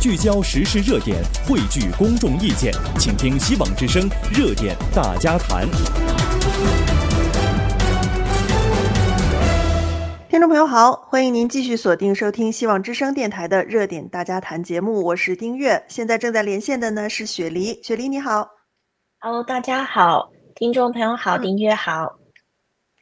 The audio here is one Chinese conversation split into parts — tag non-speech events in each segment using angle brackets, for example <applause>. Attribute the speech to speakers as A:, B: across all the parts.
A: 聚焦时事热点，汇聚公众意见，请听《希望之声》热点大家谈。
B: 听众朋友好，欢迎您继续锁定收听《希望之声》电台的热点大家谈节目，我是丁月。现在正在连线的呢是雪梨，雪梨你好。
C: Hello，大家好，听众朋友好，丁月好。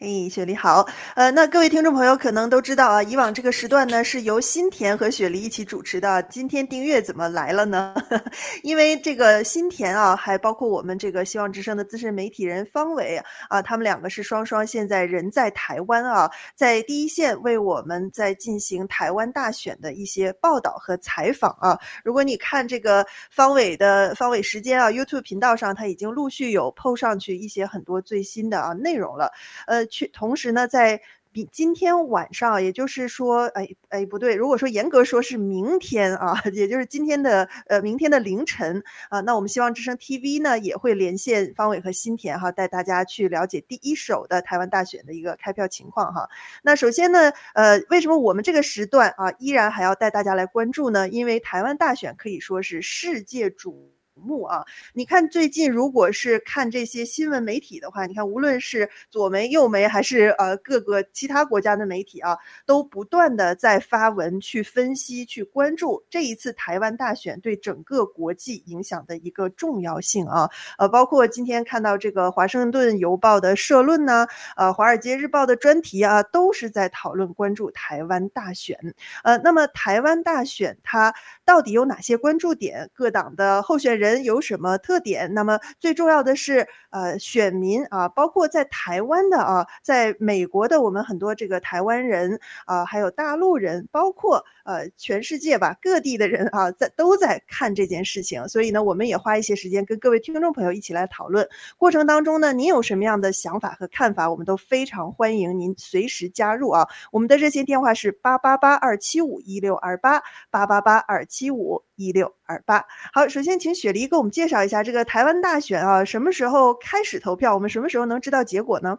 B: 哎，雪梨好。呃，那各位听众朋友可能都知道啊，以往这个时段呢是由新田和雪梨一起主持的。今天丁月怎么来了呢？<laughs> 因为这个新田啊，还包括我们这个希望之声的资深媒体人方伟啊，他们两个是双双现在人在台湾啊，在第一线为我们在进行台湾大选的一些报道和采访啊。如果你看这个方伟的方伟时间啊，YouTube 频道上他已经陆续有 PO 上去一些很多最新的啊内容了，呃。去，同时呢，在比今天晚上，也就是说，哎哎，不对，如果说严格说是明天啊，<laughs> 也就是今天的呃明天的凌晨啊，那我们希望之声 TV 呢也会连线方伟和新田哈，带大家去了解第一手的台湾大选的一个开票情况哈。那首先呢，呃，为什么我们这个时段啊依然还要带大家来关注呢？因为台湾大选可以说是世界瞩目啊！你看最近，如果是看这些新闻媒体的话，你看无论是左媒、右媒，还是呃各个其他国家的媒体啊，都不断的在发文去分析、去关注这一次台湾大选对整个国际影响的一个重要性啊。呃，包括今天看到这个《华盛顿邮报》的社论呢，呃，《华尔街日报》的专题啊，都是在讨论关注台湾大选。呃，那么台湾大选它到底有哪些关注点？各党的候选人。人有什么特点？那么最重要的是，呃，选民啊，包括在台湾的啊，在美国的我们很多这个台湾人啊，还有大陆人，包括呃全世界吧，各地的人啊，在都在看这件事情。所以呢，我们也花一些时间跟各位听众朋友一起来讨论。过程当中呢，您有什么样的想法和看法？我们都非常欢迎您随时加入啊。我们的热线电话是八八八二七五一六二八八八八二七五一六二八。好，首先请雪莉给我们介绍一下这个台湾大选啊，什么时候开始投票？我们什么时候能知道结果呢？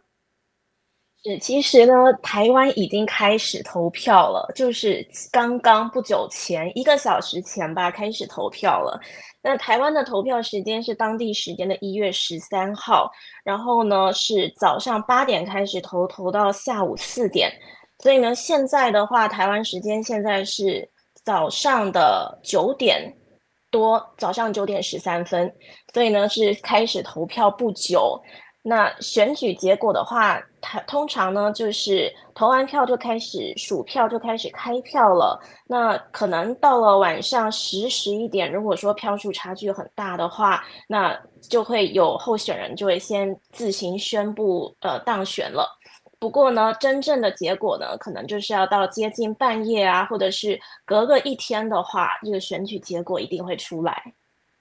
C: 是，其实呢，台湾已经开始投票了，就是刚刚不久前，一个小时前吧，开始投票了。那台湾的投票时间是当地时间的一月十三号，然后呢是早上八点开始投，投到下午四点。所以呢，现在的话，台湾时间现在是早上的九点多，早上九点十三分，所以呢是开始投票不久。那选举结果的话，它通常呢就是投完票就开始数票，就开始开票了。那可能到了晚上十十一点，如果说票数差距很大的话，那就会有候选人就会先自行宣布呃当选了。不过呢，真正的结果呢，可能就是要到接近半夜啊，或者是隔个一天的话，这个选举结果一定会出来。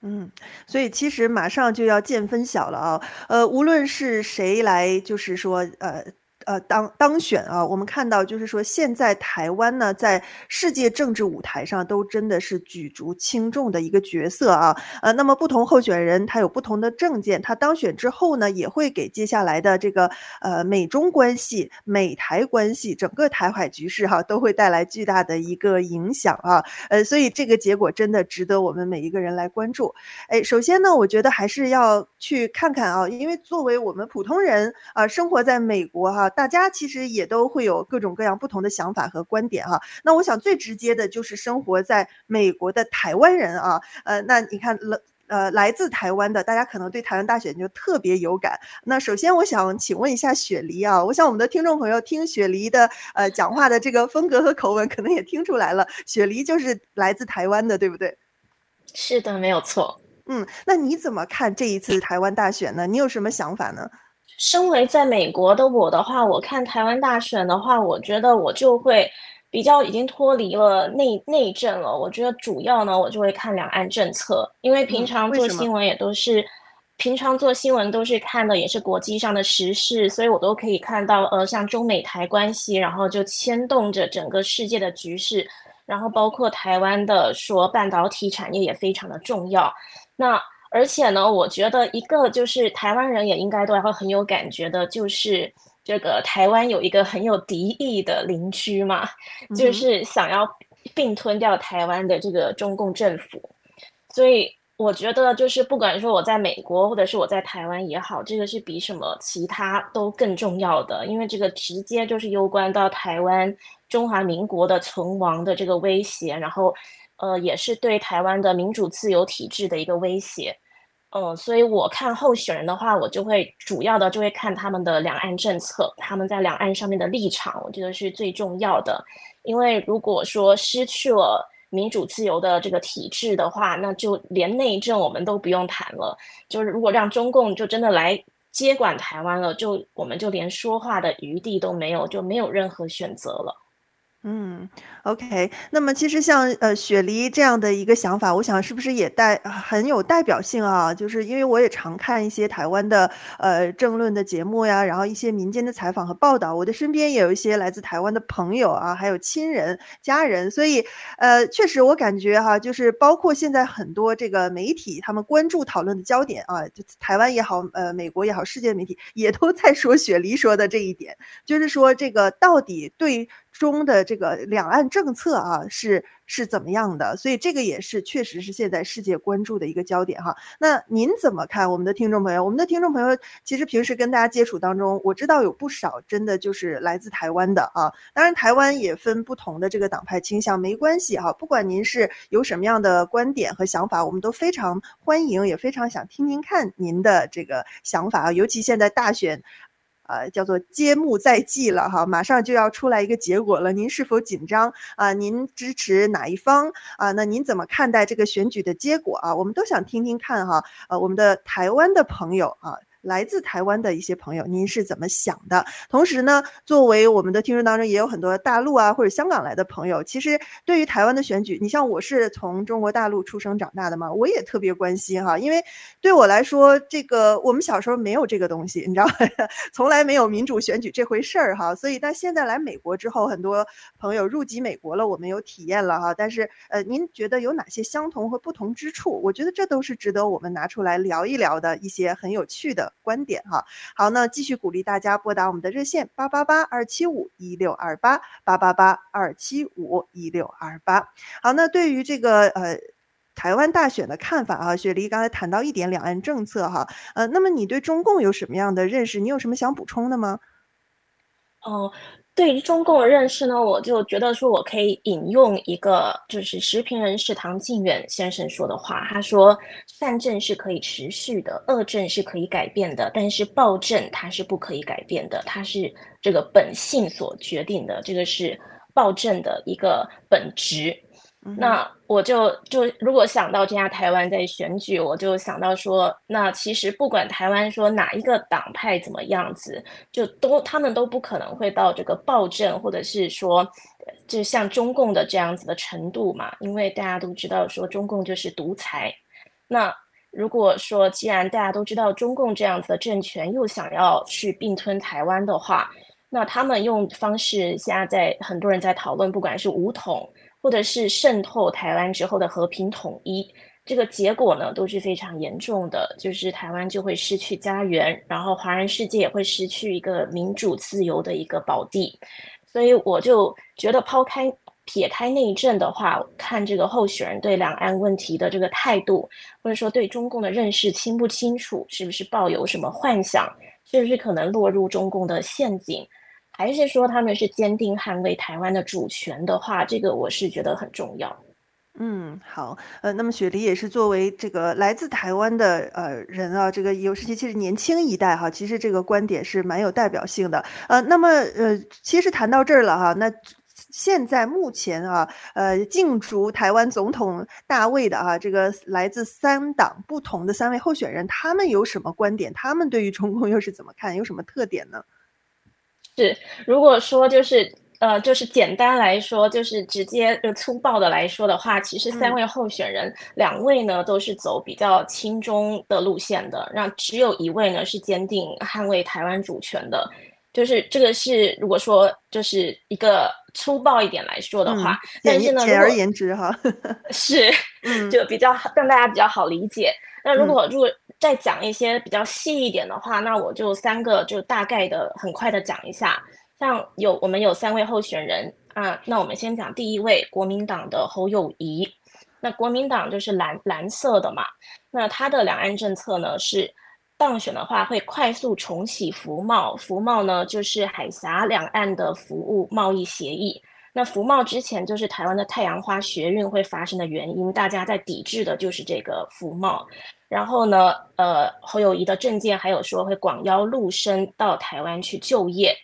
B: 嗯，所以其实马上就要见分晓了啊。呃，无论是谁来，就是说，呃。呃，当当选啊，我们看到就是说，现在台湾呢，在世界政治舞台上都真的是举足轻重的一个角色啊。呃，那么不同候选人他有不同的政见，他当选之后呢，也会给接下来的这个呃美中关系、美台关系、整个台海局势哈、都会带来巨大的一个影响啊。呃，所以这个结果真的值得我们每一个人来关注。哎，首先呢，我觉得还是要去看看啊，因为作为我们普通人啊，生活在美国哈、大家其实也都会有各种各样不同的想法和观点哈。那我想最直接的就是生活在美国的台湾人啊，呃，那你看来呃来自台湾的，大家可能对台湾大选就特别有感。那首先我想请问一下雪梨啊，我想我们的听众朋友听雪梨的呃讲话的这个风格和口吻，可能也听出来了，雪梨就是来自台湾的，对不对？
C: 是的，没有错。
B: 嗯，那你怎么看这一次台湾大选呢？你有什么想法呢？
C: 身为在美国的我的话，我看台湾大选的话，我觉得我就会比较已经脱离了内内政了。我觉得主要呢，我就会看两岸政策，因为平常做新闻也都是，嗯、平常做新闻都是看的也是国际上的时事，所以我都可以看到，呃，像中美台关系，然后就牵动着整个世界的局势，然后包括台湾的说半导体产业也非常的重要。那而且呢，我觉得一个就是台湾人也应该都会很有感觉的，就是这个台湾有一个很有敌意的邻居嘛，就是想要并吞掉台湾的这个中共政府。所以我觉得，就是不管说我在美国，或者是我在台湾也好，这个是比什么其他都更重要的，因为这个直接就是攸关到台湾中华民国的存亡的这个威胁，然后呃，也是对台湾的民主自由体制的一个威胁。嗯，所以我看候选人的话，我就会主要的就会看他们的两岸政策，他们在两岸上面的立场，我觉得是最重要的。因为如果说失去了民主自由的这个体制的话，那就连内政我们都不用谈了。就是如果让中共就真的来接管台湾了，就我们就连说话的余地都没有，就没有任何选择了。
B: 嗯，OK，那么其实像呃雪梨这样的一个想法，我想是不是也带很有代表性啊？就是因为我也常看一些台湾的呃政论的节目呀，然后一些民间的采访和报道，我的身边也有一些来自台湾的朋友啊，还有亲人家人，所以呃确实我感觉哈、就是包括现在很多这个媒体他们关注讨论的焦点啊，就台湾也好，呃美国也好，世界媒体也都在说雪梨说的这一点，就是说这个到底对。中的这个两岸政策啊，是是怎么样的？所以这个也是确实是现在世界关注的一个焦点哈。那您怎么看？我们的听众朋友，我们的听众朋友其实平时跟大家接触当中，我知道有不少真的就是来自台湾的啊。当然，台湾也分不同的这个党派倾向，没关系哈。不管您是有什么样的观点和想法，我们都非常欢迎，也非常想听听看您的这个想法啊。尤其现在大选。呃，叫做揭幕在即了哈，马上就要出来一个结果了。您是否紧张啊？您支持哪一方啊？那您怎么看待这个选举的结果啊？我们都想听听看哈。呃，我们的台湾的朋友啊。来自台湾的一些朋友，您是怎么想的？同时呢，作为我们的听众当中也有很多大陆啊或者香港来的朋友，其实对于台湾的选举，你像我是从中国大陆出生长大的嘛，我也特别关心哈，因为对我来说，这个我们小时候没有这个东西，你知道，<laughs> 从来没有民主选举这回事儿哈，所以但现在来美国之后，很多朋友入籍美国了，我们有体验了哈，但是呃，您觉得有哪些相同和不同之处？我觉得这都是值得我们拿出来聊一聊的一些很有趣的。观点哈，好，那继续鼓励大家拨打我们的热线八八八二七五一六二八八八八二七五一六二八。好，那对于这个呃台湾大选的看法啊，雪梨刚才谈到一点两岸政策哈，呃，那么你对中共有什么样的认识？你有什么想补充的吗？
C: 哦。对于中共的认识呢，我就觉得说，我可以引用一个就是时评人士唐晋远先生说的话，他说：“善政是可以持续的，恶政是可以改变的，但是暴政它是不可以改变的，它是这个本性所决定的，这个是暴政的一个本质。”那我就就如果想到这样台湾在选举，我就想到说，那其实不管台湾说哪一个党派怎么样子，就都他们都不可能会到这个暴政，或者是说，就像中共的这样子的程度嘛。因为大家都知道说中共就是独裁。那如果说既然大家都知道中共这样子的政权又想要去并吞台湾的话，那他们用方式现在在很多人在讨论，不管是武统。或者是渗透台湾之后的和平统一，这个结果呢都是非常严重的，就是台湾就会失去家园，然后华人世界也会失去一个民主自由的一个宝地。所以我就觉得，抛开撇开内政的话，看这个候选人对两岸问题的这个态度，或者说对中共的认识清不清楚，是不是抱有什么幻想，是不是可能落入中共的陷阱。还是说他们是坚定捍卫台湾的主权的话，这个我是觉得很重要。
B: 嗯，好，呃，那么雪梨也是作为这个来自台湾的呃人啊，这个尤其其实年轻一代哈，其实这个观点是蛮有代表性的。呃，那么呃，其实谈到这儿了哈，那现在目前啊，呃，竞逐台湾总统大位的啊，这个来自三党不同的三位候选人，他们有什么观点？他们对于中共又是怎么看？有什么特点呢？
C: 是，如果说就是呃，就是简单来说，就是直接就粗暴的来说的话，其实三位候选人，嗯、两位呢都是走比较亲中的路线的，让只有一位呢是坚定捍卫台湾主权的。就是这个是如果说就是一个粗暴一点来说的话，嗯、但是呢，
B: 简而言之哈，<laughs>
C: 是，就比较让大家比较好理解。那如果如果再讲一些比较细一点的话，那我就三个就大概的很快的讲一下。像有我们有三位候选人啊，那我们先讲第一位，国民党的侯友谊。那国民党就是蓝蓝色的嘛，那他的两岸政策呢是当选的话会快速重启服贸，服贸呢就是海峡两岸的服务贸易协议。那服贸之前就是台湾的太阳花学运会发生的原因，大家在抵制的就是这个服贸。然后呢，呃，侯友谊的政见还有说会广邀陆生到台湾去就业。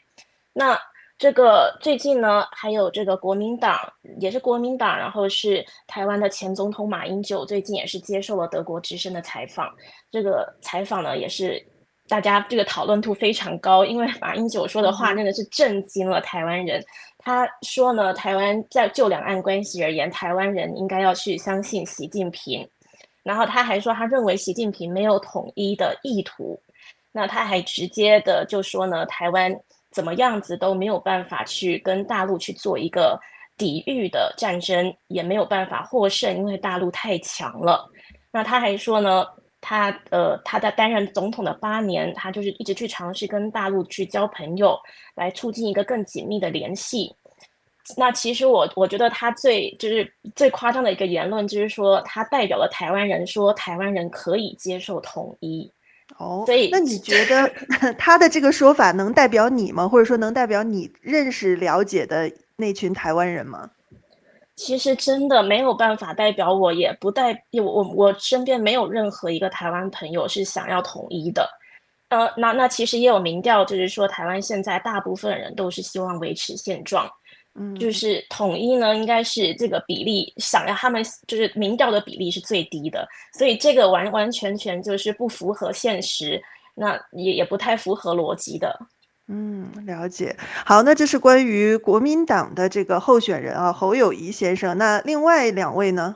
C: 那这个最近呢，还有这个国民党也是国民党，然后是台湾的前总统马英九最近也是接受了德国之声的采访。这个采访呢，也是大家这个讨论度非常高，因为马英九说的话真的是震惊了台湾人。他说呢，台湾在就两岸关系而言，台湾人应该要去相信习近平。然后他还说，他认为习近平没有统一的意图。那他还直接的就说呢，台湾怎么样子都没有办法去跟大陆去做一个抵御的战争，也没有办法获胜，因为大陆太强了。那他还说呢，他呃他在担任总统的八年，他就是一直去尝试跟大陆去交朋友，来促进一个更紧密的联系。那其实我我觉得他最就是最夸张的一个言论，就是说他代表了台湾人，说台湾人可以接受统一。
B: 哦，所以那你觉得 <laughs> 他的这个说法能代表你吗？或者说能代表你认识了解的那群台湾人吗？
C: 其实真的没有办法代表我，也不代我我我身边没有任何一个台湾朋友是想要统一的。呃，那那其实也有民调，就是说台湾现在大部分人都是希望维持现状，嗯，就是统一呢，应该是这个比例想要他们就是民调的比例是最低的，所以这个完完全全就是不符合现实，那也也不太符合逻辑的。
B: 嗯，了解。好，那这是关于国民党的这个候选人啊，侯友谊先生。那另外两位呢？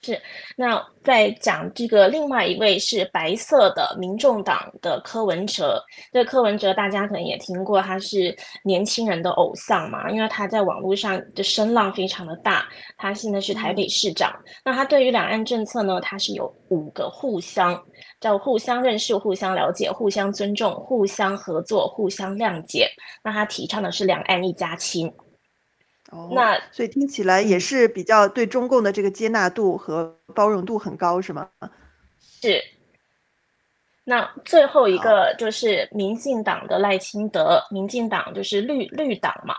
C: 是，那再讲这个另外一位是白色的民众党的柯文哲。这柯文哲大家可能也听过，他是年轻人的偶像嘛，因为他在网络上的声浪非常的大。他现在是台北市长。嗯、那他对于两岸政策呢，他是有五个互相，叫互相认识、互相了解、互相尊重、互相合作、互相谅解。那他提倡的是两岸一家亲。
B: 哦，那所以听起来也是比较对中共的这个接纳度和包容度很高，是吗？
C: 是。那最后一个就是民进党的赖清德，民进党就是绿绿党嘛。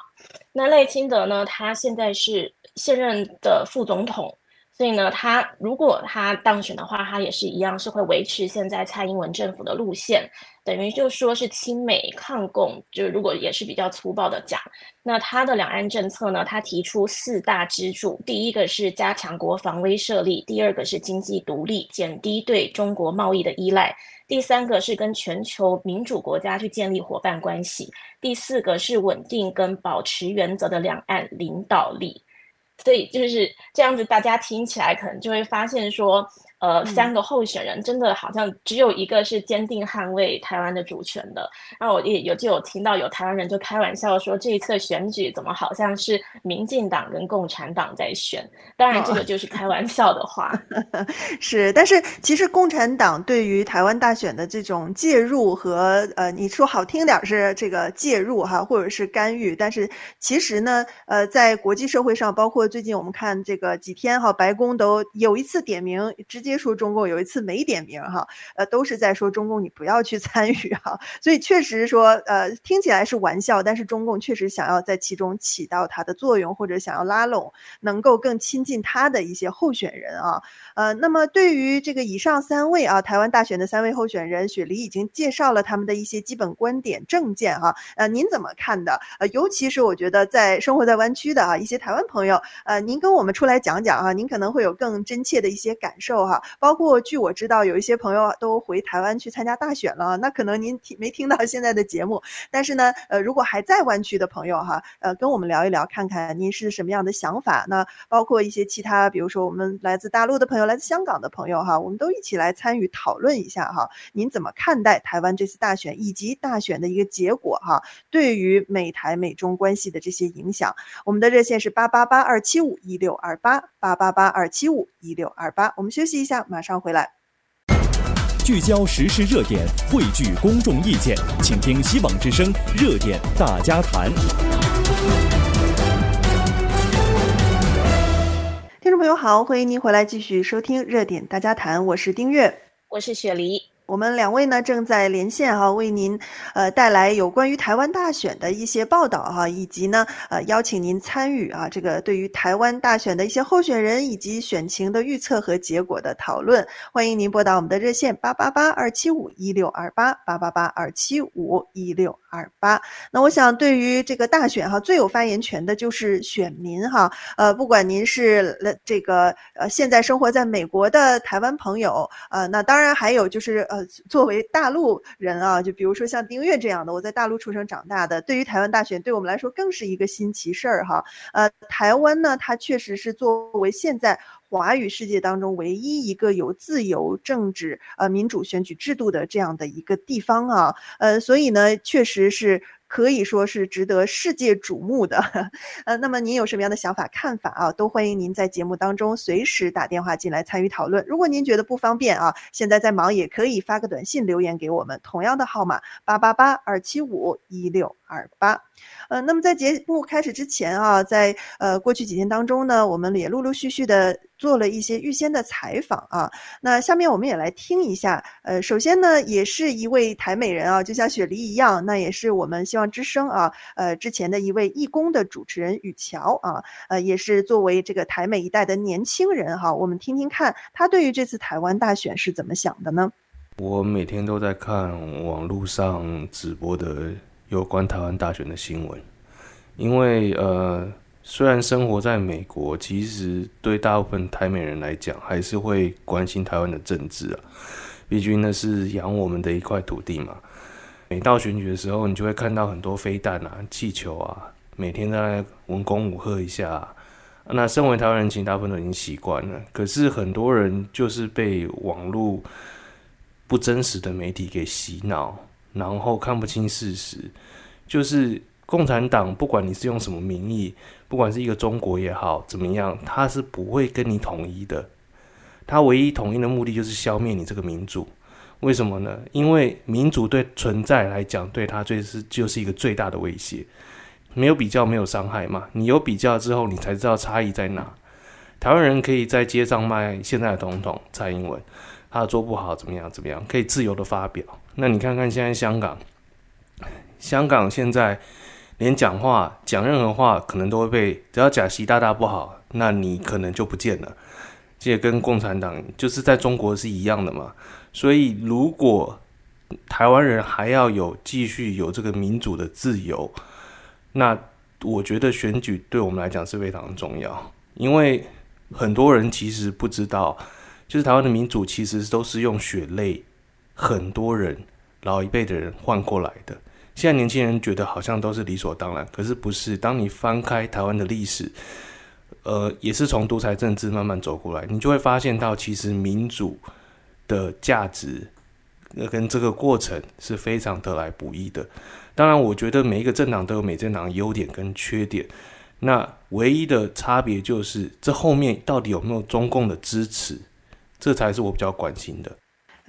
C: 那赖清德呢，他现在是现任的副总统。所以呢，他如果他当选的话，他也是一样是会维持现在蔡英文政府的路线，等于就说是亲美抗共。就如果也是比较粗暴的讲，那他的两岸政策呢，他提出四大支柱：第一个是加强国防威慑力；第二个是经济独立，减低对中国贸易的依赖；第三个是跟全球民主国家去建立伙伴关系；第四个是稳定跟保持原则的两岸领导力。所以就是这样子，大家听起来可能就会发现说，呃，三个候选人真的好像只有一个是坚定捍卫台湾的主权的。然后我也有就有听到有台湾人就开玩笑说，这一次选举怎么好像是民进党跟共产党在选？当然这个就是开玩笑的话。
B: 哦、<laughs> 是，但是其实共产党对于台湾大选的这种介入和呃，你说好听点是这个介入哈，或者是干预，但是其实呢，呃，在国际社会上，包括最近我们看这个几天哈，白宫都有一次点名直接。接触中共有一次没点名哈，呃，都是在说中共你不要去 <laughs> 参与哈，所以确实说呃听起来是玩笑，但是中共确实想要在其中起到它的作用，或者想要拉拢能够更亲近他的一些候选人啊，呃，那么对于这个以上三位啊，台湾大选的三位候选人，雪梨已经介绍了他们的一些基本观点政见哈，呃，您怎么看的？呃，尤其是我觉得在生活在湾区的啊一些台湾朋友，呃，您跟我们出来讲讲啊，您可能会有更真切的一些感受哈。包括据我知道，有一些朋友都回台湾去参加大选了。那可能您听没听到现在的节目？但是呢，呃，如果还在湾区的朋友哈，呃，跟我们聊一聊，看看您是什么样的想法。那包括一些其他，比如说我们来自大陆的朋友，来自香港的朋友哈，我们都一起来参与讨论一下哈。您怎么看待台湾这次大选以及大选的一个结果哈？对于美台美中关系的这些影响，我们的热线是八八八二七五一六二八八八八二七五一六二八。我们休息一，下马上回来。
A: 聚焦时事热点汇聚公众意见请听希望之声热点大家谈。
B: 听众朋友好欢迎您回来继续收听热点大家谈我是丁悦
C: 我是雪梨。
B: 我们两位呢正在连线哈，为您呃带来有关于台湾大选的一些报道哈，以及呢呃邀请您参与啊这个对于台湾大选的一些候选人以及选情的预测和结果的讨论。欢迎您拨打我们的热线八八八二七五一六二八八八八二七五一六二八。那我想对于这个大选哈，最有发言权的就是选民哈。呃，不管您是这个呃现在生活在美国的台湾朋友，呃，那当然还有就是呃。作为大陆人啊，就比如说像丁月这样的，我在大陆出生长大的，对于台湾大选，对我们来说更是一个新奇事儿哈。呃，台湾呢，它确实是作为现在华语世界当中唯一一个有自由政治、呃民主选举制度的这样的一个地方啊。呃，所以呢，确实是。可以说是值得世界瞩目的，<laughs> 呃，那么您有什么样的想法、看法啊？都欢迎您在节目当中随时打电话进来参与讨论。如果您觉得不方便啊，现在在忙也可以发个短信留言给我们，同样的号码八八八二七五一六二八。呃，那么在节目开始之前啊，在呃过去几天当中呢，我们也陆陆续续的。做了一些预先的采访啊，那下面我们也来听一下。呃，首先呢，也是一位台美人啊，就像雪梨一样，那也是我们希望之声啊，呃，之前的一位义工的主持人雨乔啊，呃，也是作为这个台美一代的年轻人哈，我们听听看他对于这次台湾大选是怎么想的呢？
D: 我每天都在看网络上直播的有关台湾大选的新闻，因为呃。虽然生活在美国，其实对大部分台美人来讲，还是会关心台湾的政治啊。毕竟那是养我们的一块土地嘛。每到选举的时候，你就会看到很多飞弹啊、气球啊，每天在文攻武吓一下。那身为台湾人，其实大部分都已经习惯了。可是很多人就是被网络不真实的媒体给洗脑，然后看不清事实，就是。共产党不管你是用什么名义，不管是一个中国也好，怎么样，他是不会跟你统一的。他唯一统一的目的就是消灭你这个民主。为什么呢？因为民主对存在来讲，对他最是就是一个最大的威胁。没有比较，没有伤害嘛。你有比较之后，你才知道差异在哪。台湾人可以在街上骂现在的总统蔡英文，他做不好怎么样怎么样，可以自由的发表。那你看看现在香港，香港现在。连讲话讲任何话，可能都会被，只要假习大大不好，那你可能就不见了。这也跟共产党就是在中国是一样的嘛。所以，如果台湾人还要有继续有这个民主的自由，那我觉得选举对我们来讲是非常重要。因为很多人其实不知道，就是台湾的民主其实都是用血泪，很多人老一辈的人换过来的。现在年轻人觉得好像都是理所当然，可是不是。当你翻开台湾的历史，呃，也是从独裁政治慢慢走过来，你就会发现到其实民主的价值，呃跟这个过程是非常得来不易的。当然，我觉得每一个政党都有每政党的优点跟缺点，那唯一的差别就是这后面到底有没有中共的支持，这才是我比较关心的。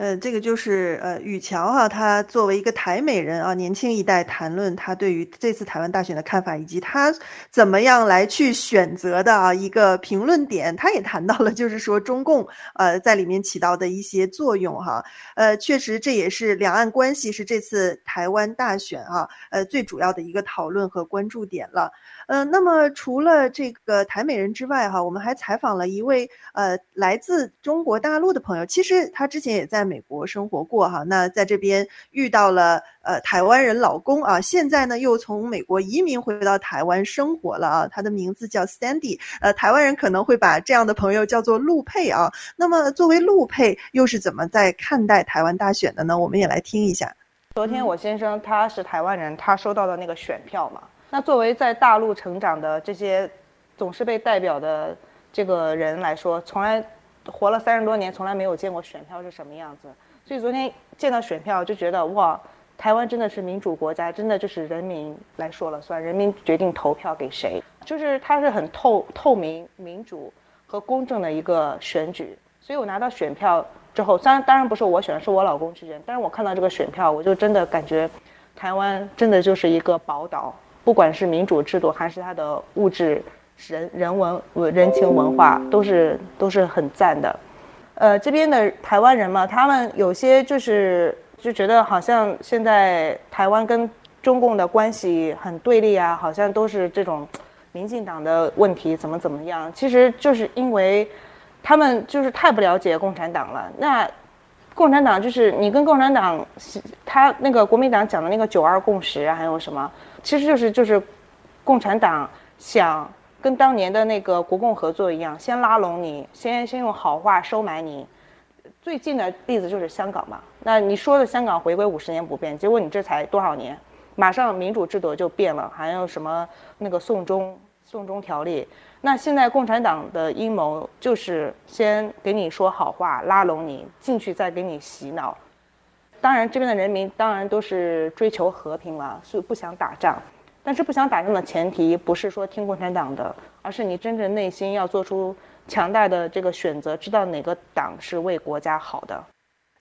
B: 呃，这个就是呃，雨桥哈，他作为一个台美人啊，年轻一代谈论他对于这次台湾大选的看法，以及他怎么样来去选择的啊一个评论点，他也谈到了，就是说中共呃在里面起到的一些作用哈，呃，确实这也是两岸关系是这次台湾大选啊，呃最主要的一个讨论和关注点了。呃，那么除了这个台美人之外，哈，我们还采访了一位呃来自中国大陆的朋友。其实他之前也在美国生活过，哈，那在这边遇到了呃台湾人老公啊，现在呢又从美国移民回到台湾生活了啊。他的名字叫 Sandy，呃，台湾人可能会把这样的朋友叫做陆配啊。那么作为陆配，又是怎么在看待台湾大选的呢？我们也来听一下。
E: 昨天我先生他是台湾人，他收到的那个选票嘛。那作为在大陆成长的这些总是被代表的这个人来说，从来活了三十多年，从来没有见过选票是什么样子。所以昨天见到选票，就觉得哇，台湾真的是民主国家，真的就是人民来说了算，人民决定投票给谁，就是它是很透透明、民主和公正的一个选举。所以我拿到选票之后，当然当然不是我选，是我老公去选。但是我看到这个选票，我就真的感觉台湾真的就是一个宝岛。不管是民主制度还是它的物质人人文人情文化都是都是很赞的。呃，这边的台湾人嘛，他们有些就是就觉得好像现在台湾跟中共的关系很对立啊，好像都是这种民进党的问题怎么怎么样。其实就是因为他们就是太不了解共产党了。那共产党就是你跟共产党，他那个国民党讲的那个九二共识啊，还有什么，其实就是就是共产党想。跟当年的那个国共合作一样，先拉拢你，先先用好话收买你。最近的例子就是香港嘛。那你说的香港回归五十年不变，结果你这才多少年，马上民主制度就变了，还有什么那个送中送中条例？那现在共产党的阴谋就是先给你说好话，拉拢你进去，再给你洗脑。当然，这边的人民当然都是追求和平了，所以不想打仗。但是不想打仗的前提不是说听共产党的，而是你真正内心要做出强大的这个选择，知道哪个党是为国家好的。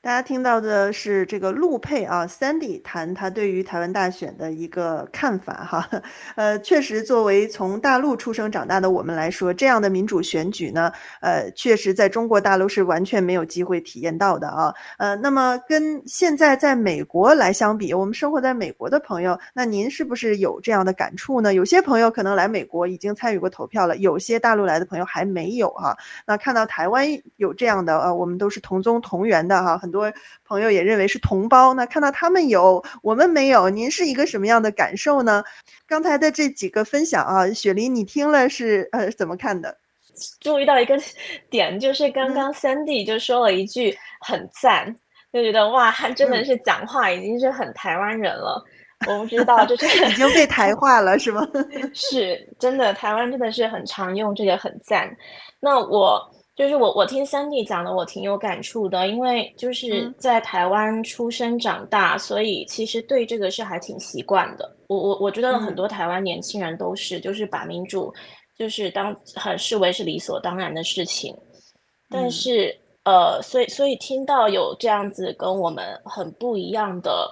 B: 大家听到的是这个陆配啊，Sandy 谈他对于台湾大选的一个看法哈，<laughs> 呃，确实作为从大陆出生长大的我们来说，这样的民主选举呢，呃，确实在中国大陆是完全没有机会体验到的啊，呃，那么跟现在在美国来相比，我们生活在美国的朋友，那您是不是有这样的感触呢？有些朋友可能来美国已经参与过投票了，有些大陆来的朋友还没有哈，那看到台湾有这样的，呃，我们都是同宗同源的哈。很多朋友也认为是同胞，那看到他们有，我们没有，您是一个什么样的感受呢？刚才的这几个分享啊，雪梨，你听了是呃怎么看的？
C: 注意到一个 <laughs> 点，就是刚刚 Sandy 就说了一句很赞，嗯、就觉得哇，他真的是讲话已经是很台湾人了。嗯、我不知道，就是 <laughs>
B: 已经被台化了，是吗？<laughs>
C: 是真的，台湾真的是很常用这个很赞。那我。就是我，我听 Sandy 讲的，我挺有感触的，因为就是在台湾出生长大，嗯、所以其实对这个是还挺习惯的。我我我觉得很多台湾年轻人都是，嗯、就是把民主就是当很视为是理所当然的事情。但是、嗯、呃，所以所以听到有这样子跟我们很不一样的，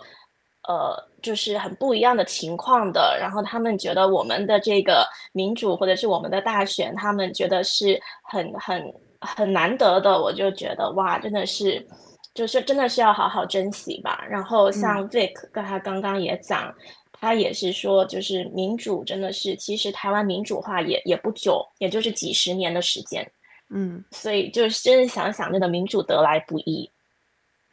C: 呃，就是很不一样的情况的，然后他们觉得我们的这个民主或者是我们的大选，他们觉得是很很。很难得的，我就觉得哇，真的是，就是真的是要好好珍惜吧。然后像 Vic，跟他刚刚也讲，嗯、他也是说，就是民主真的是，其实台湾民主化也也不久，也就是几十年的时间。嗯，所以就是真的想想，这个民主得来不易。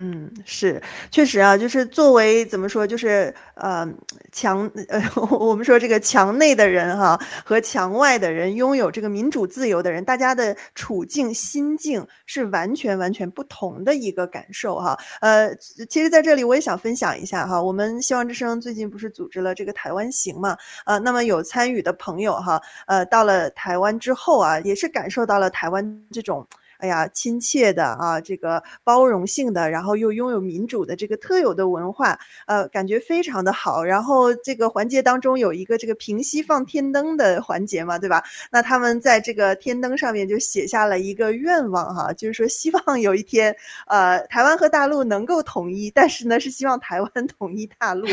B: 嗯，是，确实啊，就是作为怎么说，就是呃，墙呃，<laughs> 我们说这个墙内的人哈，和墙外的人拥有这个民主自由的人，大家的处境心境是完全完全不同的一个感受哈。呃，其实在这里我也想分享一下哈，我们希望之声最近不是组织了这个台湾行嘛，呃，那么有参与的朋友哈，呃，到了台湾之后啊，也是感受到了台湾这种。哎呀，亲切的啊，这个包容性的，然后又拥有民主的这个特有的文化，呃，感觉非常的好。然后这个环节当中有一个这个平息放天灯的环节嘛，对吧？那他们在这个天灯上面就写下了一个愿望哈，就是说希望有一天，呃，台湾和大陆能够统一，但是呢是希望台湾统一大陆。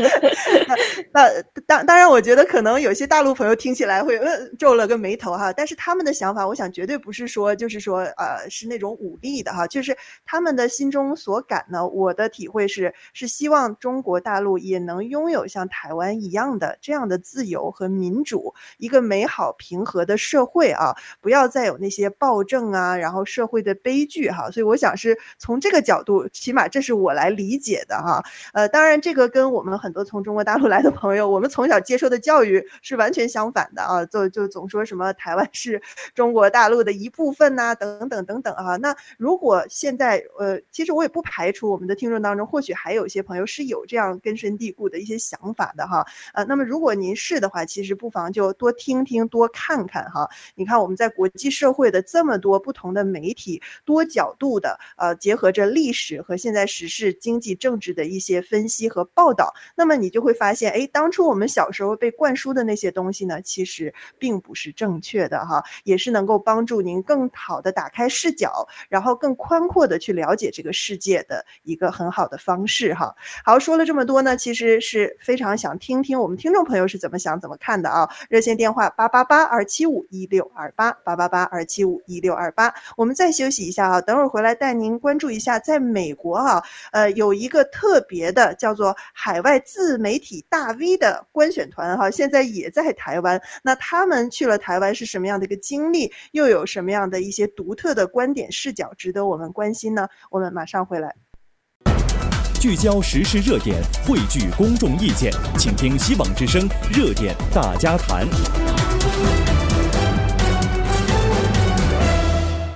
B: <laughs> 那当当然，我觉得可能有些大陆朋友听起来会呃皱了个眉头哈，但是他们的想法，我想绝对不是说。就是说，呃，是那种武力的哈，就是他们的心中所感呢。我的体会是，是希望中国大陆也能拥有像台湾一样的这样的自由和民主，一个美好平和的社会啊，不要再有那些暴政啊，然后社会的悲剧哈。所以我想是从这个角度，起码这是我来理解的哈。呃，当然这个跟我们很多从中国大陆来的朋友，我们从小接受的教育是完全相反的啊，就就总说什么台湾是中国大陆的一部分呢。啊，等等等等啊，那如果现在呃，其实我也不排除我们的听众当中，或许还有一些朋友是有这样根深蒂固的一些想法的哈。呃，那么如果您是的话，其实不妨就多听听，多看看哈。你看我们在国际社会的这么多不同的媒体，多角度的呃，结合着历史和现在时事、经济、政治的一些分析和报道，那么你就会发现，哎，当初我们小时候被灌输的那些东西呢，其实并不是正确的哈，也是能够帮助您更。好的打开视角，然后更宽阔的去了解这个世界的一个很好的方式哈。好，说了这么多呢，其实是非常想听听我们听众朋友是怎么想、怎么看的啊。热线电话八八八二七五一六二八八八八二七五一六二八。我们再休息一下啊，等会儿回来带您关注一下，在美国哈，呃，有一个特别的叫做海外自媒体大 V 的观选团哈，现在也在台湾。那他们去了台湾是什么样的一个经历？又有什么样的一些独特的观点视角值得我们关心呢？我们马上回来。
A: 聚焦时事热点，汇聚公众意见，请听希望之声热点大家谈。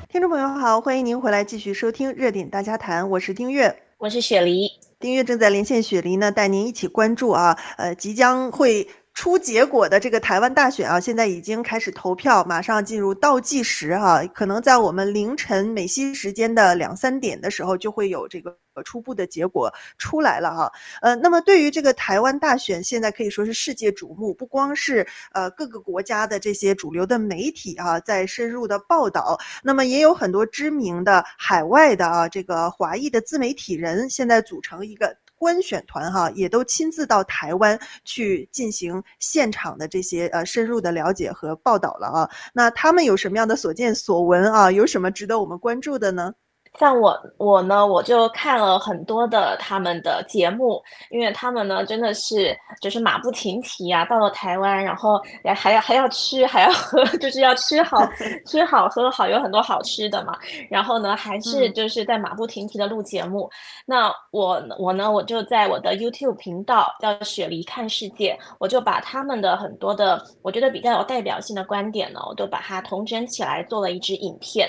B: 听众朋友好，欢迎您回来继续收听热点大家谈，我是丁月，
C: 我是雪梨，
B: 丁月正在连线雪梨呢，带您一起关注啊，呃，即将会。出结果的这个台湾大选啊，现在已经开始投票，马上进入倒计时哈、可能在我们凌晨美西时间的两三点的时候，就会有这个初步的结果出来了哈。呃，那么对于这个台湾大选，现在可以说是世界瞩目，不光是呃各个国家的这些主流的媒体啊在深入的报道，那么也有很多知名的海外的啊这个华裔的自媒体人，现在组成一个。观选团哈也都亲自到台湾去进行现场的这些呃深入的了解和报道了啊，那他们有什么样的所见所闻啊？有什么值得我们关注的呢？
C: 像我我呢，我就看了很多的他们的节目，因为他们呢真的是就是马不停蹄啊，到了台湾，然后还还要还要吃还要喝，<laughs> 就是要吃好 <laughs> 吃好喝好，有很多好吃的嘛。然后呢，还是就是在马不停蹄的录节目。嗯、那我我呢，我就在我的 YouTube 频道叫雪梨看世界，我就把他们的很多的我觉得比较有代表性的观点呢，我都把它统整起来做了一支影片。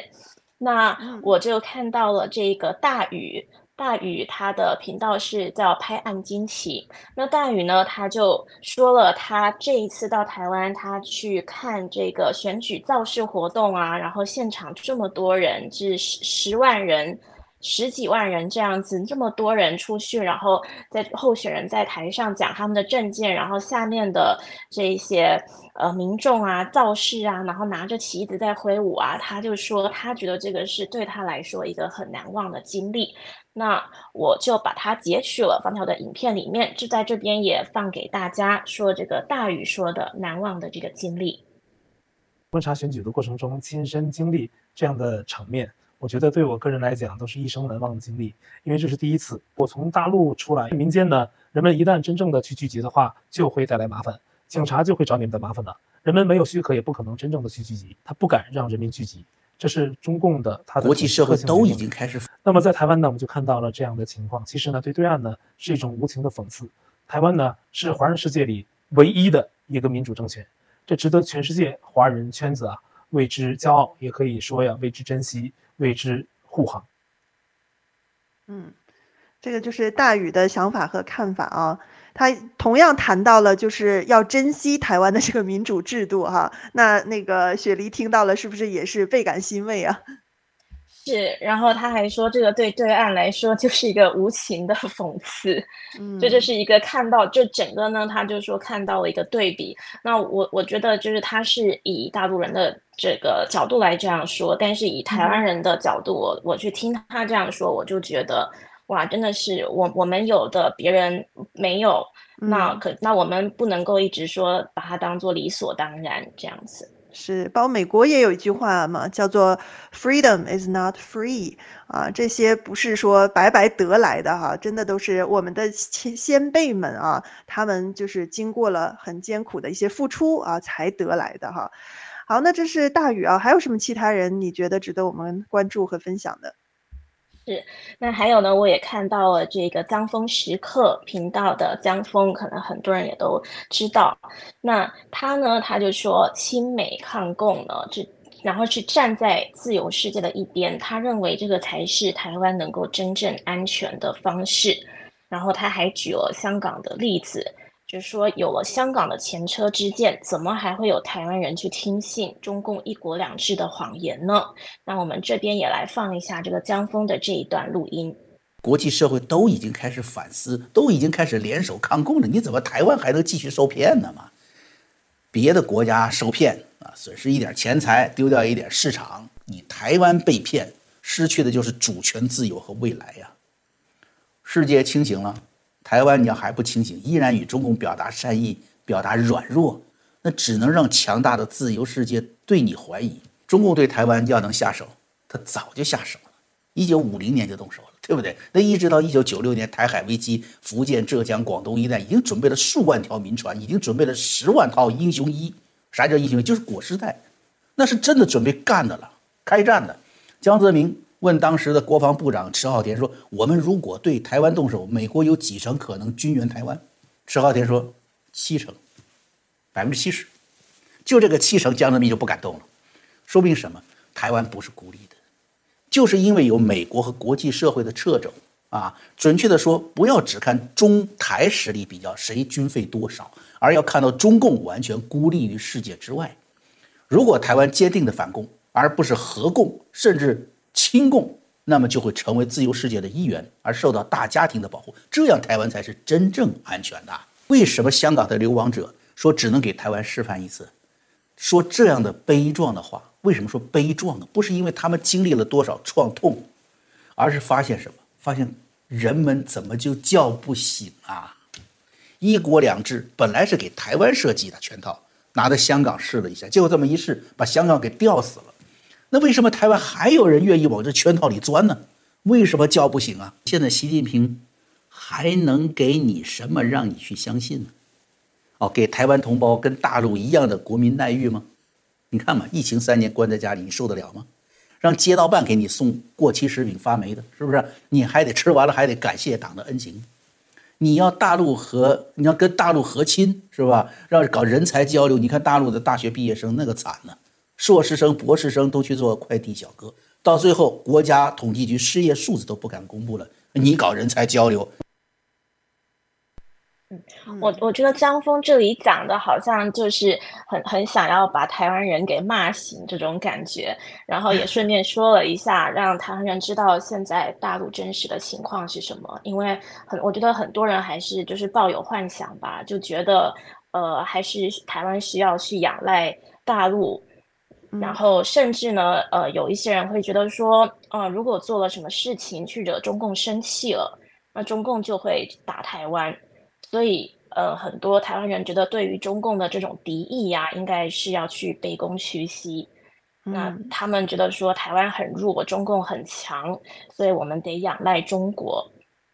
C: 那我就看到了这个大宇，大宇他的频道是叫拍案惊奇。那大宇呢，他就说了他这一次到台湾，他去看这个选举造势活动啊，然后现场这么多人，是十十万人。十几万人这样子，这么多人出去，然后在候选人在台上讲他们的政见，然后下面的这些呃民众啊造势啊，然后拿着旗子在挥舞啊，他就说他觉得这个是对他来说一个很难忘的经历。那我就把它截取了，方条的影片里面，就在这边也放给大家说这个大宇说的难忘的这个经历。
F: 观察选举的过程中，亲身经历这样的场面。我觉得对我个人来讲都是一生难忘的经历，因为这是第一次我从大陆出来。民间呢，人们一旦真正的去聚集的话，就会带来麻烦，警察就会找你们的麻烦了。人们没有许可，也不可能真正的去聚集，他不敢让人民聚集，这是中共的他的。国际社会都已经开始。那么在台湾呢，我们就看到了这样的情况。其实呢，对对岸呢是一种无情的讽刺。台湾呢是华人世界里唯一的一个民主政权，这值得全世界华人圈子啊为之骄傲，也可以说呀为之珍惜。为之护航。
B: 嗯，这个就是大宇的想法和看法啊。他同样谈到了，就是要珍惜台湾的这个民主制度哈。那那个雪梨听到了，是不是也是倍感欣慰啊？
C: 是，然后他还说，这个对对岸来说就是一个无情的讽刺。嗯，这就是一个看到，就整个呢，他就说看到了一个对比。那我我觉得就是他是以大陆人的。这个角度来这样说，但是以台湾人的角度，我我去听他这样说，我就觉得哇，真的是我我们有的别人没有，那可那我们不能够一直说把它当做理所当然这样子。
B: 是，包括美国也有一句话嘛，叫做 “Freedom is not free” 啊，这些不是说白白得来的哈，真的都是我们的先先辈们啊，他们就是经过了很艰苦的一些付出啊，才得来的哈。好，那这是大宇啊，还有什么其他人你觉得值得我们关注和分享的？
C: 是，那还有呢，我也看到了这个江峰时刻频道的江峰，可能很多人也都知道。那他呢，他就说亲美抗共呢，这然后是站在自由世界的一边，他认为这个才是台湾能够真正安全的方式。然后他还举了香港的例子。就是说，有了香港的前车之鉴，怎么还会有台湾人去听信中共一国两制的谎言呢？那我们这边也来放一下这个江峰的这一段录音。
G: 国际社会都已经开始反思，都已经开始联手抗共了，你怎么台湾还能继续受骗呢嘛？别的国家受骗啊，损失一点钱财，丢掉一点市场，你台湾被骗，失去的就是主权、自由和未来呀。世界清醒了，台湾你要还不清醒，依然与中共表达善意、表达软弱，那只能让强大的自由世界对你怀疑。中共对台湾要能下手，他早就下手了，一九五零年就动手了。对不对？那一直到一九九六年台海危机，福建、浙江、广东一带已经准备了数万条民船，已经准备了十万套英雄衣。啥叫英雄衣？就是裹尸袋，那是真的准备干的了，开战的。江泽民问当时的国防部长迟浩田说：“我们如果对台湾动手，美国有几成可能军援台湾？”迟浩田说：“七成，百分之七十。”就这个七成，江泽民就不敢动了，说明什么？台湾不是孤立的。就是因为有美国和国际社会的掣肘啊，准确的说，不要只看中台实力比较谁军费多少，而要看到中共完全孤立于世界之外。如果台湾坚定的反共，而不是合共甚至亲共，那么就会成为自由世界的一员，而受到大家庭的保护，这样台湾才是真正安全的。为什么香港的流亡者说只能给台湾示范一次，说这样的悲壮的话？为什么说悲壮呢？不是因为他们经历了多少创痛，而是发现什么？发现人们怎么就叫不醒啊？一国两制本来是给台湾设计的全套，拿到香港试了一下，结果这么一试，把香港给吊死了。那为什么台湾还有人愿意往这圈套里钻呢？为什么叫不醒啊？现在习近平还能给你什么让你去相信呢？哦，给台湾同胞跟大陆一样的国民待遇吗？你看嘛，疫情三年关在家里，你受得了吗？让街道办给你送过期食品发霉的，是不是？你还得吃完了还得感谢党的恩情。你要大陆和你要跟大陆和亲，是吧？让搞人才交流。你看大陆的大学毕业生那个惨呢，硕士生、博士生都去做快递小哥，到最后国家统计局失业数字都不敢公布了。你搞人才交流。
C: 嗯，我我觉得江峰这里讲的好像就是很很想要把台湾人给骂醒这种感觉，然后也顺便说了一下，让台湾人知道现在大陆真实的情况是什么。因为很，我觉得很多人还是就是抱有幻想吧，就觉得呃还是台湾需要去仰赖大陆，然后甚至呢呃有一些人会觉得说，呃如果做了什么事情去惹中共生气了，那中共就会打台湾。所以，呃，很多台湾人觉得，对于中共的这种敌意呀、啊，应该是要去卑躬屈膝。嗯、那他们觉得说台湾很弱，中共很强，所以我们得仰赖中国。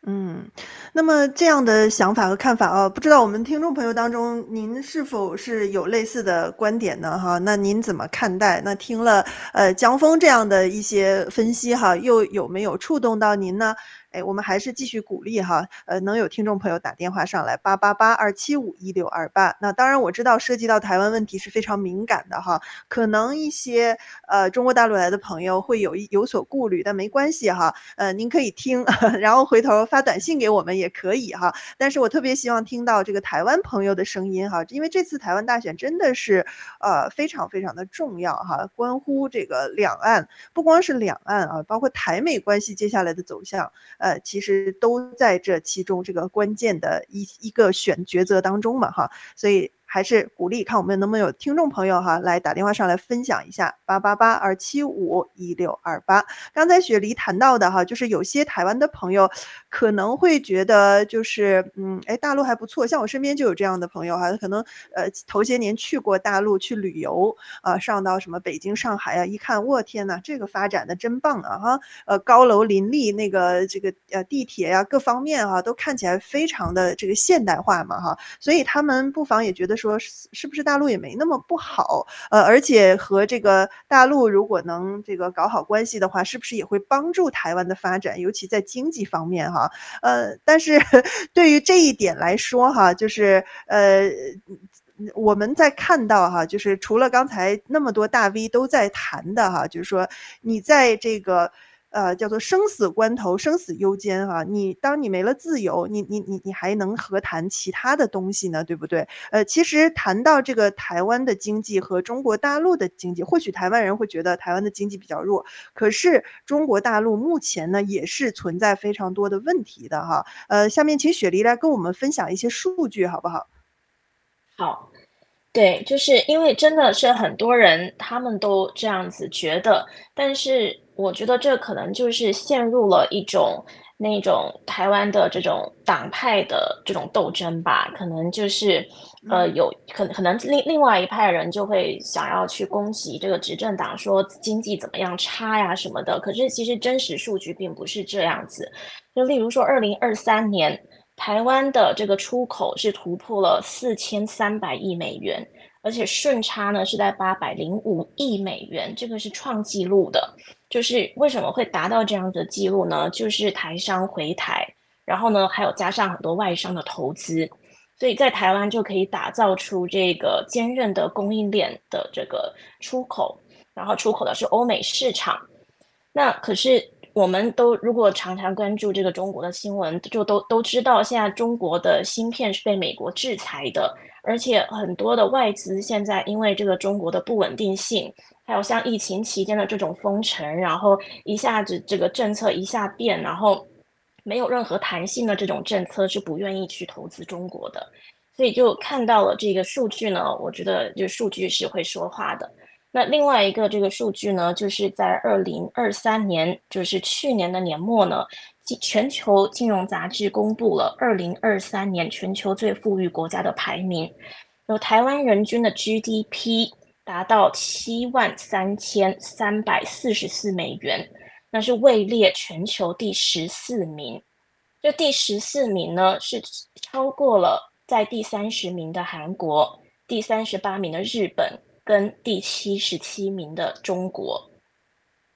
B: 嗯，那么这样的想法和看法啊，不知道我们听众朋友当中，您是否是有类似的观点呢？哈，那您怎么看待？那听了呃江峰这样的一些分析哈，又有没有触动到您呢？哎，我们还是继续鼓励哈，呃，能有听众朋友打电话上来八八八二七五一六二八。那当然我知道涉及到台湾问题是非常敏感的哈，可能一些呃中国大陆来的朋友会有有所顾虑，但没关系哈，呃，您可以听，<laughs> 然后回头发短信给我们也可以哈。但是我特别希望听到这个台湾朋友的声音哈，因为这次台湾大选真的是呃非常非常的重要哈，关乎这个两岸，不光是两岸啊，包括台美关系接下来的走向。呃，其实都在这其中这个关键的一一个选抉择当中嘛，哈，所以。还是鼓励看我们能不能有听众朋友哈来打电话上来分享一下八八八二七五一六二八。刚才雪梨谈到的哈，就是有些台湾的朋友可能会觉得就是嗯，哎，大陆还不错，像我身边就有这样的朋友哈，可能呃头些年去过大陆去旅游啊，上到什么北京、上海啊，一看我天呐，这个发展的真棒啊哈，呃高楼林立，那个这个呃地铁呀各方面哈都看起来非常的这个现代化嘛哈，所以他们不妨也觉得。说是不是大陆也没那么不好？呃，而且和这个大陆如果能这个搞好关系的话，是不是也会帮助台湾的发展，尤其在经济方面哈？呃，但是 <laughs> 对于这一点来说哈，就是呃，我们在看到哈，就是除了刚才那么多大 V 都在谈的哈，就是说你在这个。呃，叫做生死关头、生死攸关哈，你当你没了自由，你你你你还能何谈其他的东西呢？对不对？呃，其实谈到这个台湾的经济和中国大陆的经济，或许台湾人会觉得台湾的经济比较弱，可是中国大陆目前呢也是存在非常多的问题的哈。呃，下面请雪梨来跟我们分享一些数据，好不好？
C: 好。对，就是因为真的是很多人他们都这样子觉得，但是我觉得这可能就是陷入了一种。那种台湾的这种党派的这种斗争吧，可能就是，呃，有可可能另另外一派人就会想要去攻击这个执政党，说经济怎么样差呀什么的。可是其实真实数据并不是这样子。就例如说，二零二三年台湾的这个出口是突破了四千三百亿美元。而且顺差呢是在八百零五亿美元，这个是创纪录的。就是为什么会达到这样的记录呢？就是台商回台，然后呢还有加上很多外商的投资，所以在台湾就可以打造出这个坚韧的供应链的这个出口，然后出口的是欧美市场。那可是我们都如果常常关注这个中国的新闻，就都都知道现在中国的芯片是被美国制裁的。而且很多的外资现在因为这个中国的不稳定性，还有像疫情期间的这种封城，然后一下子这个政策一下变，然后没有任何弹性的这种政策是不愿意去投资中国的，所以就看到了这个数据呢，我觉得就数据是会说话的。那另外一个这个数据呢，就是在二零二三年，就是去年的年末呢。全球金融杂志公布了二零二三年全球最富裕国家的排名，有台湾人均的 GDP 达到七万三千三百四十四美元，那是位列全球第十四名。这第十四名呢，是超过了在第三十名的韩国、第三十八名的日本跟第七十七名的中国。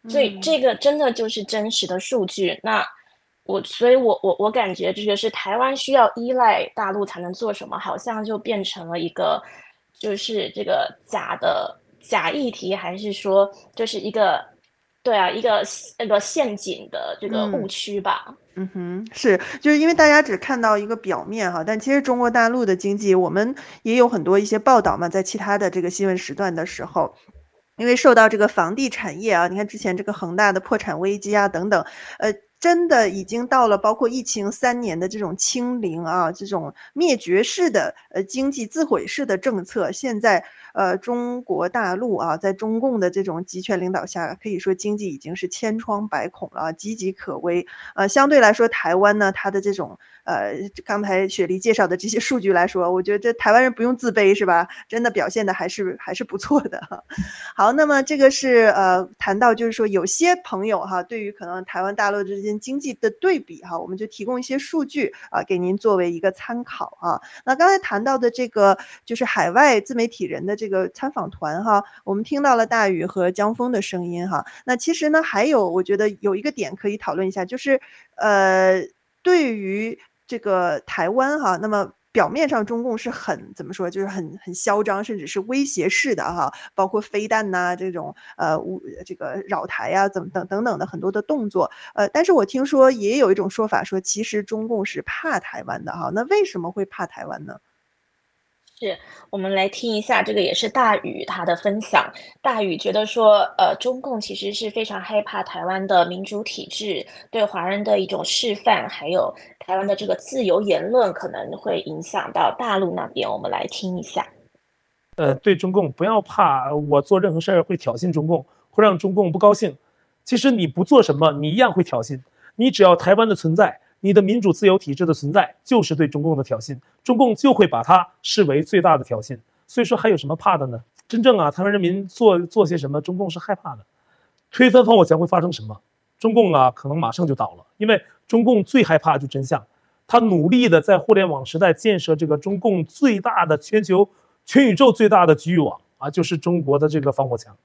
C: 所以这个真的就是真实的数据。那我所以我，我我我感觉这个是台湾需要依赖大陆才能做什么，好像就变成了一个，就是这个假的假议题，还是说就是一个，对啊，一个那个陷阱的这个误区吧。
B: 嗯，嗯哼，是，就是因为大家只看到一个表面哈，但其实中国大陆的经济，我们也有很多一些报道嘛，在其他的这个新闻时段的时候，因为受到这个房地产业啊，你看之前这个恒大的破产危机啊等等，呃。真的已经到了包括疫情三年的这种清零啊，这种灭绝式的呃经济自毁式的政策，现在。呃，中国大陆啊，在中共的这种集权领导下，可以说经济已经是千疮百孔了，岌岌可危。呃，相对来说，台湾呢，它的这种呃，刚才雪梨介绍的这些数据来说，我觉得这台湾人不用自卑，是吧？真的表现的还是还是不错的哈。<laughs> 好，那么这个是呃，谈到就是说，有些朋友哈，对于可能台湾大陆之间经济的对比哈，我们就提供一些数据啊，给您作为一个参考啊。那刚才谈到的这个就是海外自媒体人的这个。这个参访团哈，我们听到了大宇和江峰的声音哈。那其实呢，还有我觉得有一个点可以讨论一下，就是呃，对于这个台湾哈，那么表面上中共是很怎么说，就是很很嚣张，甚至是威胁式的哈，包括飞弹呐这种呃这个扰台啊，怎么等等等的很多的动作。呃，但是我听说也有一种说法说，其实中共是怕台湾的哈。那为什么会怕台湾呢？
C: 是我们来听一下，这个也是大宇他的分享。大宇觉得说，呃，中共其实是非常害怕台湾的民主体制对华人的一种示范，还有台湾的这个自由言论可能会影响到大陆那边。我们来听一下。
F: 呃，对中共不要怕，我做任何事儿会挑衅中共，会让中共不高兴。其实你不做什么，你一样会挑衅。你只要台湾的存在。你的民主自由体制的存在就是对中共的挑衅，中共就会把它视为最大的挑衅。所以说还有什么怕的呢？真正啊，台湾人民做做些什么，中共是害怕的。推翻防火墙会发生什么？中共啊，可能马上就倒了。因为中共最害怕就真相，他努力的在互联网时代建设这个中共最大的全球全宇宙最大的局域网啊，就是中国的这个防火墙。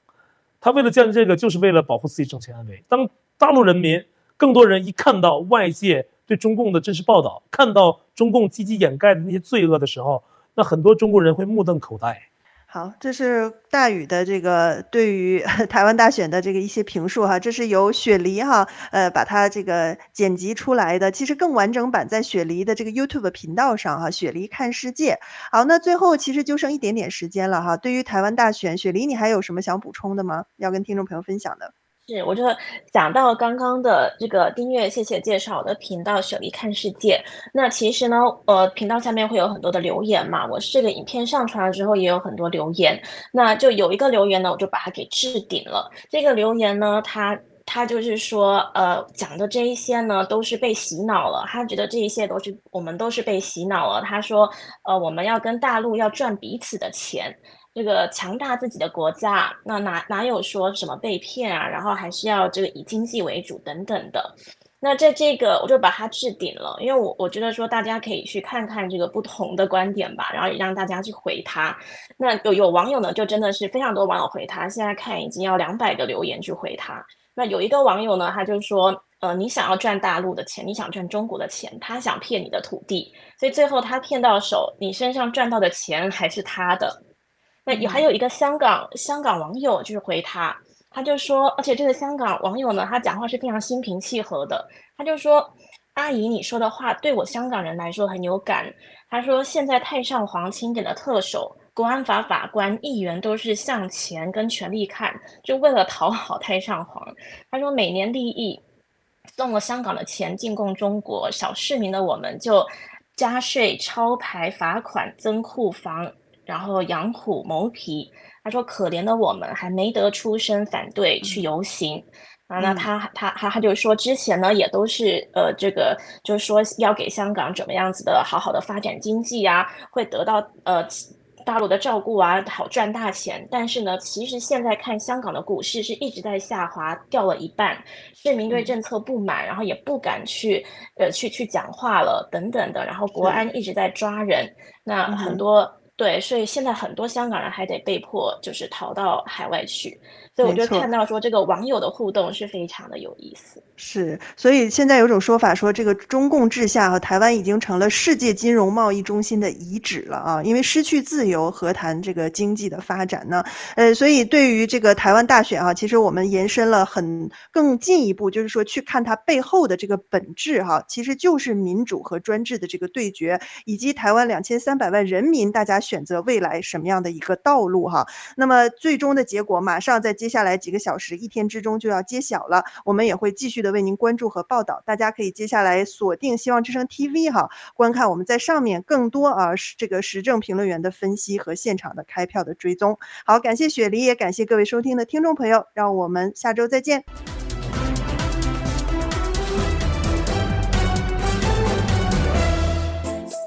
F: 他为了建立这个，就是为了保护自己政权安危。当大陆人民更多人一看到外界。对中共的真实报道，看到中共积极掩盖的那些罪恶的时候，那很多中国人会目瞪口呆。
B: 好，这是大宇的这个对于 <laughs> 台湾大选的这个一些评述哈，这是由雪梨哈呃把它这个剪辑出来的。其实更完整版在雪梨的这个 YouTube 频道上哈，雪梨看世界。好，那最后其实就剩一点点时间了哈。对于台湾大选，雪梨你还有什么想补充的吗？要跟听众朋友分享的？
C: 是，我就讲到刚刚的这个订阅，谢谢介绍的频道“雪梨看世界”。那其实呢，呃，频道下面会有很多的留言嘛。我是这个影片上传了之后，也有很多留言。那就有一个留言呢，我就把它给置顶了。这个留言呢，他他就是说，呃，讲的这一些呢，都是被洗脑了。他觉得这一些都是我们都是被洗脑了。他说，呃，我们要跟大陆要赚彼此的钱。这个强大自己的国家，那哪哪有说什么被骗啊？然后还是要这个以经济为主等等的。那在这个我就把它置顶了，因为我我觉得说大家可以去看看这个不同的观点吧，然后也让大家去回他。那有有网友呢，就真的是非常多网友回他，现在看已经要两百个留言去回他。那有一个网友呢，他就说，呃，你想要赚大陆的钱，你想赚中国的钱，他想骗你的土地，所以最后他骗到手，你身上赚到的钱还是他的。那有还有一个香港香港网友就是回他，他就说，而且这个香港网友呢，他讲话是非常心平气和的，他就说，阿姨你说的话对我香港人来说很有感。他说现在太上皇钦点的特首、国安法法官、议员都是向钱跟权力看，就为了讨好太上皇。他说每年利益送了香港的钱进贡中国，小市民的我们就加税、超牌、罚款、增库房。然后养虎谋皮，他说：“可怜的我们还没得出声反对去游行啊。”那他他他他就说之前呢也都是呃这个就是说要给香港怎么样子的好好的发展经济啊，会得到呃大陆的照顾啊，好赚大钱。但是呢，其实现在看香港的股市是一直在下滑，掉了一半，市民对政策不满，然后也不敢去呃去去讲话了等等的。然后国安一直在抓人，那很多。对，所以现在很多香港人还得被迫就是逃到海外去。所以我就看到说，这个网友的互动是非常的有意思。
B: 是，所以现在有种说法说，这个中共治下和台湾已经成了世界金融贸易中心的遗址了啊！因为失去自由，何谈这个经济的发展呢？呃，所以对于这个台湾大选啊，其实我们延伸了很更进一步，就是说去看它背后的这个本质哈，其实就是民主和专制的这个对决，以及台湾两千三百万人民大家选择未来什么样的一个道路哈。那么最终的结果马上在接。接下来几个小时，一天之中就要揭晓了。我们也会继续的为您关注和报道。大家可以接下来锁定希望之声 TV 哈，观看我们在上面更多啊这个时政评论员的分析和现场的开票的追踪。好，感谢雪梨，也感谢各位收听的听众朋友，让我们下周再见。